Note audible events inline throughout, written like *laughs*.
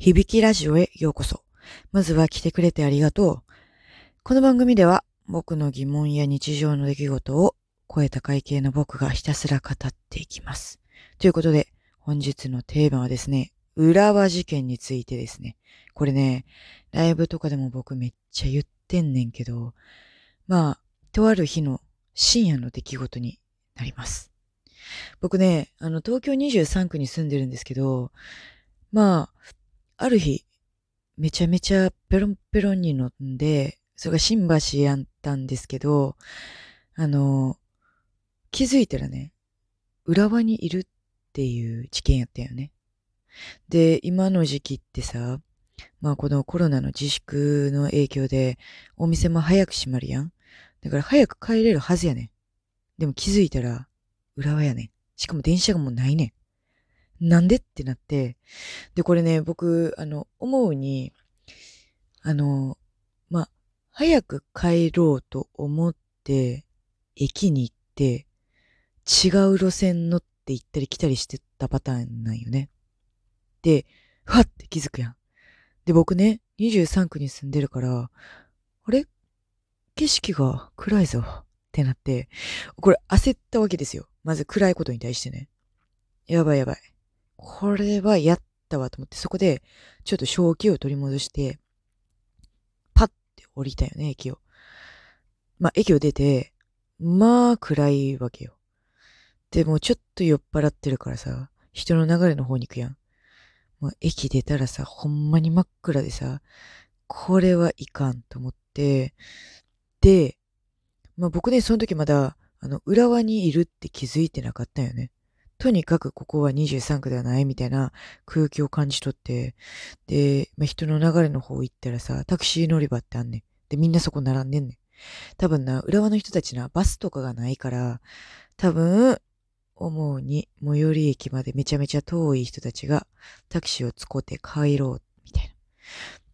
響きラジオへようこそ。まずは来てくれてありがとう。この番組では僕の疑問や日常の出来事を超えた会計の僕がひたすら語っていきます。ということで、本日のテーマはですね、浦和事件についてですね。これね、ライブとかでも僕めっちゃ言ってんねんけど、まあ、とある日の深夜の出来事になります。僕ね、あの、東京23区に住んでるんですけど、まあ、ある日、めちゃめちゃペロンペロンに乗んで、それが新橋やったんですけど、あの、気づいたらね、浦和にいるっていう事件やったよね。で、今の時期ってさ、まあこのコロナの自粛の影響で、お店も早く閉まるやん。だから早く帰れるはずやねん。でも気づいたら、浦和やねん。しかも電車がもうないねん。なんで？ってなって、で、これね、僕、あの、思うに、あの、ま、早く帰ろうと思って、駅に行って、違う路線乗って行ったり来たりしてたパターンなんよね。で、ふわって気づくやん。で、僕ね、23区に住んでるから、あれ？景色が暗いぞってなって、これ焦ったわけですよ。まず暗いことに対してね。やばいやばい。これはやったわと思って、そこで、ちょっと正気を取り戻して、パッて降りたよね、駅を。まあ、駅を出て、まあ、暗いわけよ。でも、ちょっと酔っ払ってるからさ、人の流れの方に行くやん。まあ、駅出たらさ、ほんまに真っ暗でさ、これはいかんと思って、で、まあ僕ね、その時まだ、あの、浦和にいるって気づいてなかったよね。とにかくここは23区ではないみたいな空気を感じ取って、で、まあ、人の流れの方行ったらさ、タクシー乗り場ってあんねん。で、みんなそこ並んでんねん。多分な、浦和の人たちな、バスとかがないから、多分、思うに、最寄り駅までめちゃめちゃ遠い人たちが、タクシーを使って帰ろう、みたいな。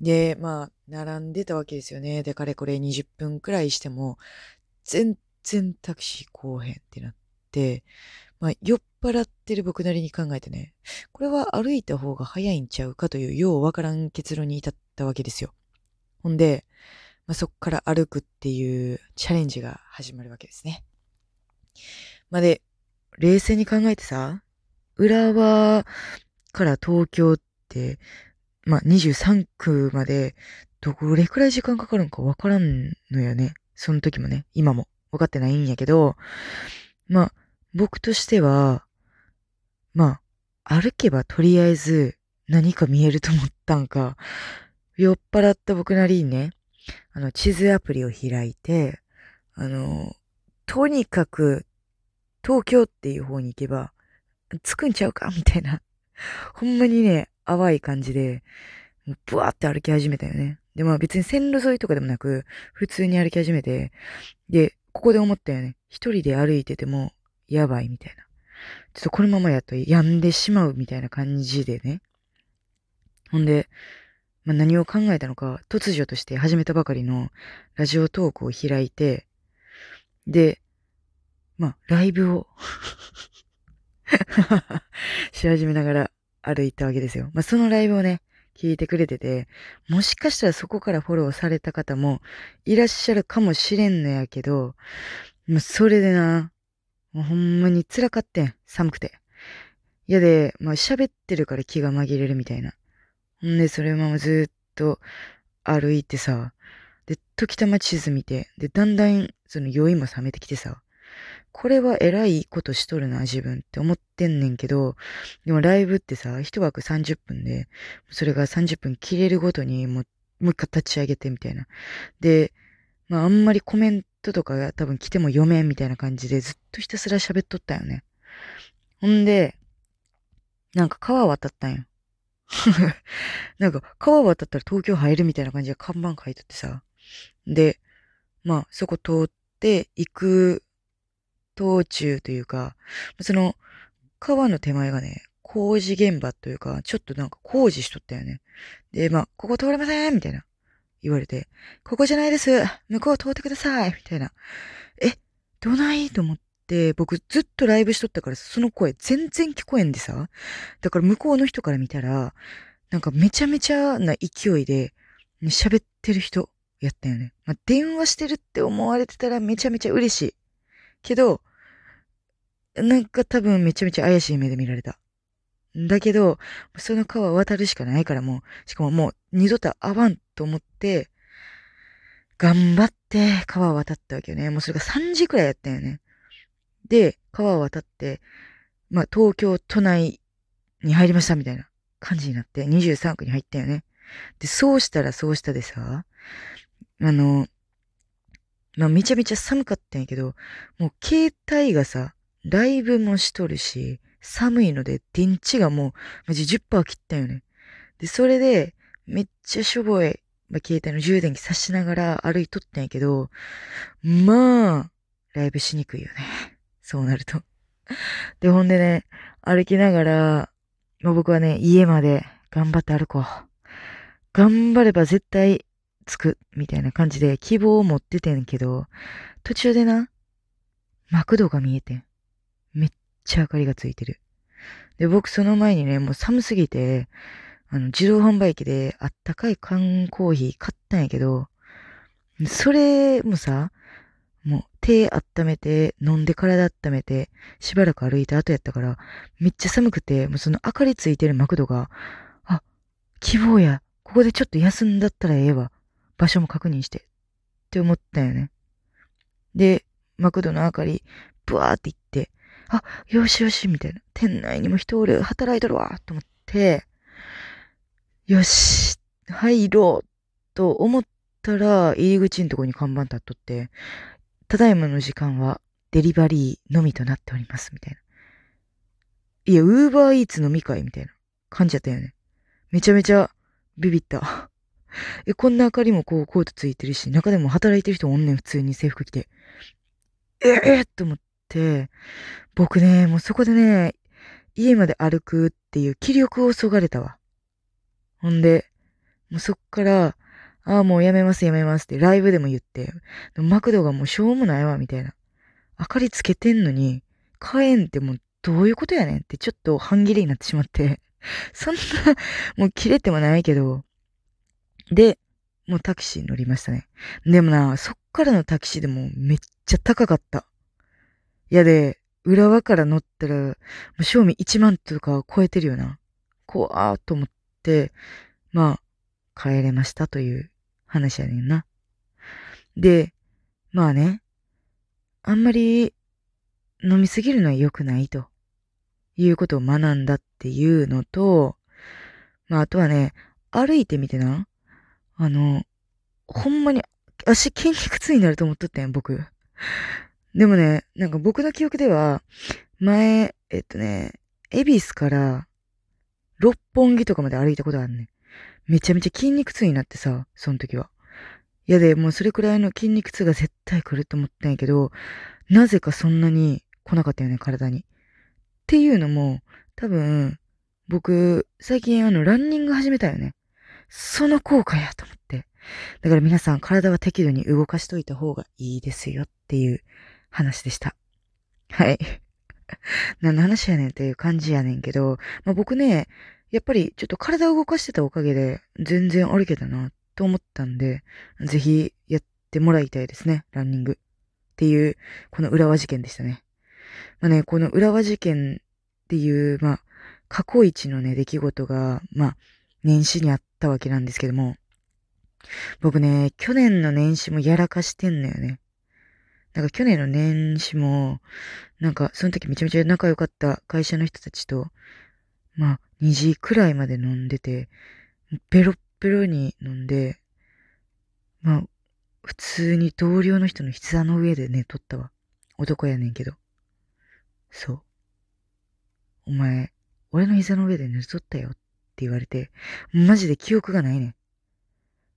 で、まあ、並んでたわけですよね。で、かれこれ20分くらいしても、全然タクシー来おへんってなって、まあ、酔っ払ってる僕なりに考えてね、これは歩いた方が早いんちゃうかというようわからん結論に至ったわけですよ。ほんで、まあ、そっから歩くっていうチャレンジが始まるわけですね。まあ、で、冷静に考えてさ、浦和から東京って、まあ、23区までどれくらい時間かかるのかわからんのよね。その時もね、今も分かってないんやけど、まあ、僕としては、まあ、歩けばとりあえず何か見えると思ったんか、酔っ払った僕なりにね、あの、地図アプリを開いて、あの、とにかく、東京っていう方に行けば、着くんちゃうかみたいな。ほんまにね、淡い感じで、ブワーって歩き始めたよね。で、まあ別に線路沿いとかでもなく、普通に歩き始めて、で、ここで思ったよね。一人で歩いてても、やばいみたいな。ちょっとこのままやと病んでしまうみたいな感じでね。ほんで、まあ、何を考えたのか、突如として始めたばかりのラジオトークを開いて、で、まあ、ライブを *laughs* し始めながら歩いたわけですよ。まあ、そのライブをね、聞いてくれてて、もしかしたらそこからフォローされた方もいらっしゃるかもしれんのやけど、もうそれでな、もうほんまに辛かってん。寒くて。嫌で、まあ喋ってるから気が紛れるみたいな。ほんで、それままずっと歩いてさ、で、時たま地図見て、で、だんだんその酔いも冷めてきてさ、これは偉いことしとるな、自分って思ってんねんけど、でもライブってさ、一枠30分で、それが30分切れるごとにもう、もう一回立ち上げてみたいな。で、まああんまりコメントトとかが多分来ても読めんみたいな感じでずっとひたすら喋っとったよね。ほんで、なんか川渡ったんよ。*laughs* なんか川渡ったら東京入るみたいな感じで看板書いとってさ。で、まあそこ通って行く途中というか、その川の手前がね、工事現場というか、ちょっとなんか工事しとったよね。で、まあ、ここ通れませんみたいな。言われて、ここじゃないです。向こう通ってくださいみたいな。え、どない？と思って、僕ずっとライブしとったから、その声全然聞こえんでさ。だから向こうの人から見たら、なんかめちゃめちゃな勢いで喋ってる人やったよね。まあ、電話してるって思われてたらめちゃめちゃ嬉しい。けど、なんか多分めちゃめちゃ怪しい目で見られた。だけど、その川渡るしかないからもう、しかももう二度と会わんと思って、頑張って川を渡ったわけよね。もうそれが3時くらいやったよね。で、川を渡って、まあ東京都内に入りましたみたいな感じになって23区に入ったよね。で、そうしたらそうしたでさ、あの、まあめちゃめちゃ寒かったんやけど、もう携帯がさ、ライブもしとるし、寒いので電池がもうマジ10%切ったよね。で、それでめっちゃしょぼい、まあ、携帯の充電器さしながら歩いとったんやけど、まあ、ライブしにくいよね。そうなると。で、ほんでね、歩きながら、まあ、僕はね、家まで頑張って歩こう。頑張れば絶対着く、みたいな感じで希望を持っててんけど、途中でな、マクドが見えてん。めっちゃ明かりがついてる。で、僕その前にね、もう寒すぎて、あの、自動販売機であったかい缶コーヒー買ったんやけど、それもさ、もう手温めて、飲んで体温めて、しばらく歩いた後やったから、めっちゃ寒くて、もうその明かりついてるマクドが、あ、希望や。ここでちょっと休んだったらええわ。場所も確認して。って思ったよね。で、マクドの明かり、ブワーって行って、あ、よしよし、みたいな。店内にも人おる、働いとるわ、と思って、よし、入ろう、と思ったら、入り口のとこに看板立っとって、ただいまの時間はデリバリーのみとなっております、みたいな。いや、ウーバーイーツのみかいみたいな感じだったよね。めちゃめちゃビビった。*laughs* え、こんな明かりもこうコートついてるし、中でも働いてる人おんねん、普通に制服着て。ええー、と思って、僕ね、もうそこでね、家まで歩くっていう気力をそがれたわ。ほんで、もうそっから、ああ、もうやめますやめますってライブでも言って、マクドがもうしょうもないわ、みたいな。明かりつけてんのに、買えんってもうどういうことやねんってちょっと半切れになってしまって、そんな、もう切れてもないけど、で、もうタクシー乗りましたね。でもな、そっからのタクシーでもめっちゃ高かった。いやで、浦和から乗ったら、もう賞味1万とか超えてるよな。怖ーと思って、まあ、帰れましたという話やねんな。で、まあね、あんまり飲みすぎるのは良くないということを学んだっていうのと、まああとはね、歩いてみてな、あの、ほんまに足筋肉痛になると思っとったん、僕。でもね、なんか僕の記憶では、前、えっとね、恵比寿から六本木とかまで歩いたことあるね。めちゃめちゃ筋肉痛になってさ、その時は。いやで、もうそれくらいの筋肉痛が絶対来ると思ったんやけど、なぜかそんなに来なかったよね、体に。っていうのも、多分、僕、最近あの、ランニング始めたよね。その効果やと思って。だから皆さん、体は適度に動かしといた方がいいですよっていう話でした。はい。*laughs* 何の話やねんっていう感じやねんけど、まあ、僕ね、やっぱりちょっと体を動かしてたおかげで全然歩けたなと思ったんで、ぜひやってもらいたいですね、ランニング。っていう、この浦和事件でしたね。まあね、この浦和事件っていう、まあ、過去一のね、出来事が、まあ、年始にあったわけなんですけども、僕ね、去年の年始もやらかしてんのよね。なんか去年の年始も、なんかその時めちゃめちゃ仲良かった会社の人たちと、まあ2時くらいまで飲んでて、ベロッベロに飲んで、まあ普通に同僚の人の膝の上で寝とったわ。男やねんけど。そう。お前、俺の膝の上で寝とったよって言われて、マジで記憶がないねん。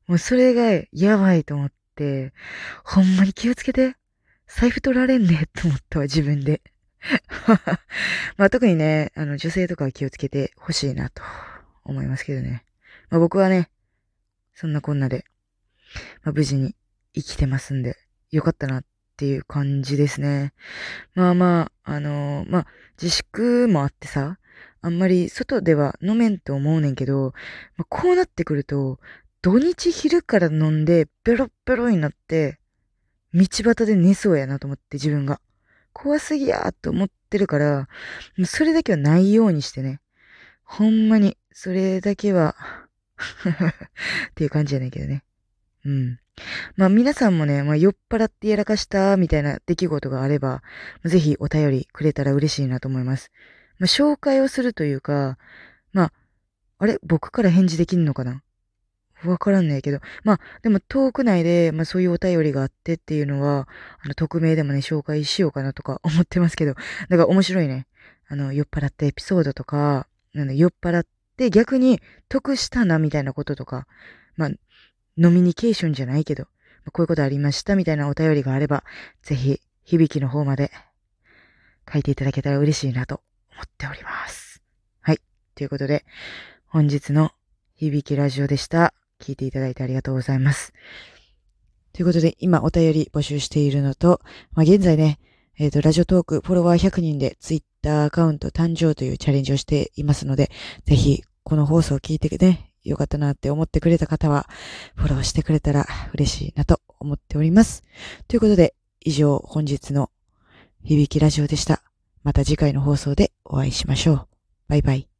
もうそれがやばいと思って、ほんまに気をつけて。財布取られんねって思ったわ、自分で。*laughs* まあ特にね、あの女性とかは気をつけてほしいなと思いますけどね。まあ僕はね、そんなこんなで、まあ無事に生きてますんで、よかったなっていう感じですね。まあまあ、あのー、まあ自粛もあってさ、あんまり外では飲めんと思うねんけど、まあ、こうなってくると、土日昼から飲んでベロッベロになって、道端で寝そうやなと思って自分が。怖すぎやーと思ってるから、それだけはないようにしてね。ほんまに、それだけは *laughs* っていう感じじゃないけどね。うん。まあ皆さんもね、まあ酔っ払ってやらかしたみたいな出来事があれば、ぜひお便りくれたら嬉しいなと思います。まあ紹介をするというか、まあ、あれ僕から返事できんのかなわからんねえけど。まあ、でも遠く内で、まあそういうお便りがあってっていうのは、あの、匿名でもね、紹介しようかなとか *laughs* 思ってますけど。だから面白いね。あの、酔っ払ったエピソードとか、酔っ払って逆に得したなみたいなこととか、まあ、ノミニケーションじゃないけど、まあ、こういうことありましたみたいなお便りがあれば、ぜひ、響きの方まで書いていただけたら嬉しいなと思っております。はい。ということで、本日の響きラジオでした。聞いていただいてありがとうございます。ということで、今お便り募集しているのと、まあ、現在ね、えっ、ー、と、ラジオトークフォロワー100人でツイッターアカウント誕生というチャレンジをしていますので、ぜひ、この放送を聞いてね、よかったなって思ってくれた方は、フォローしてくれたら嬉しいなと思っております。ということで、以上、本日の響きラジオでした。また次回の放送でお会いしましょう。バイバイ。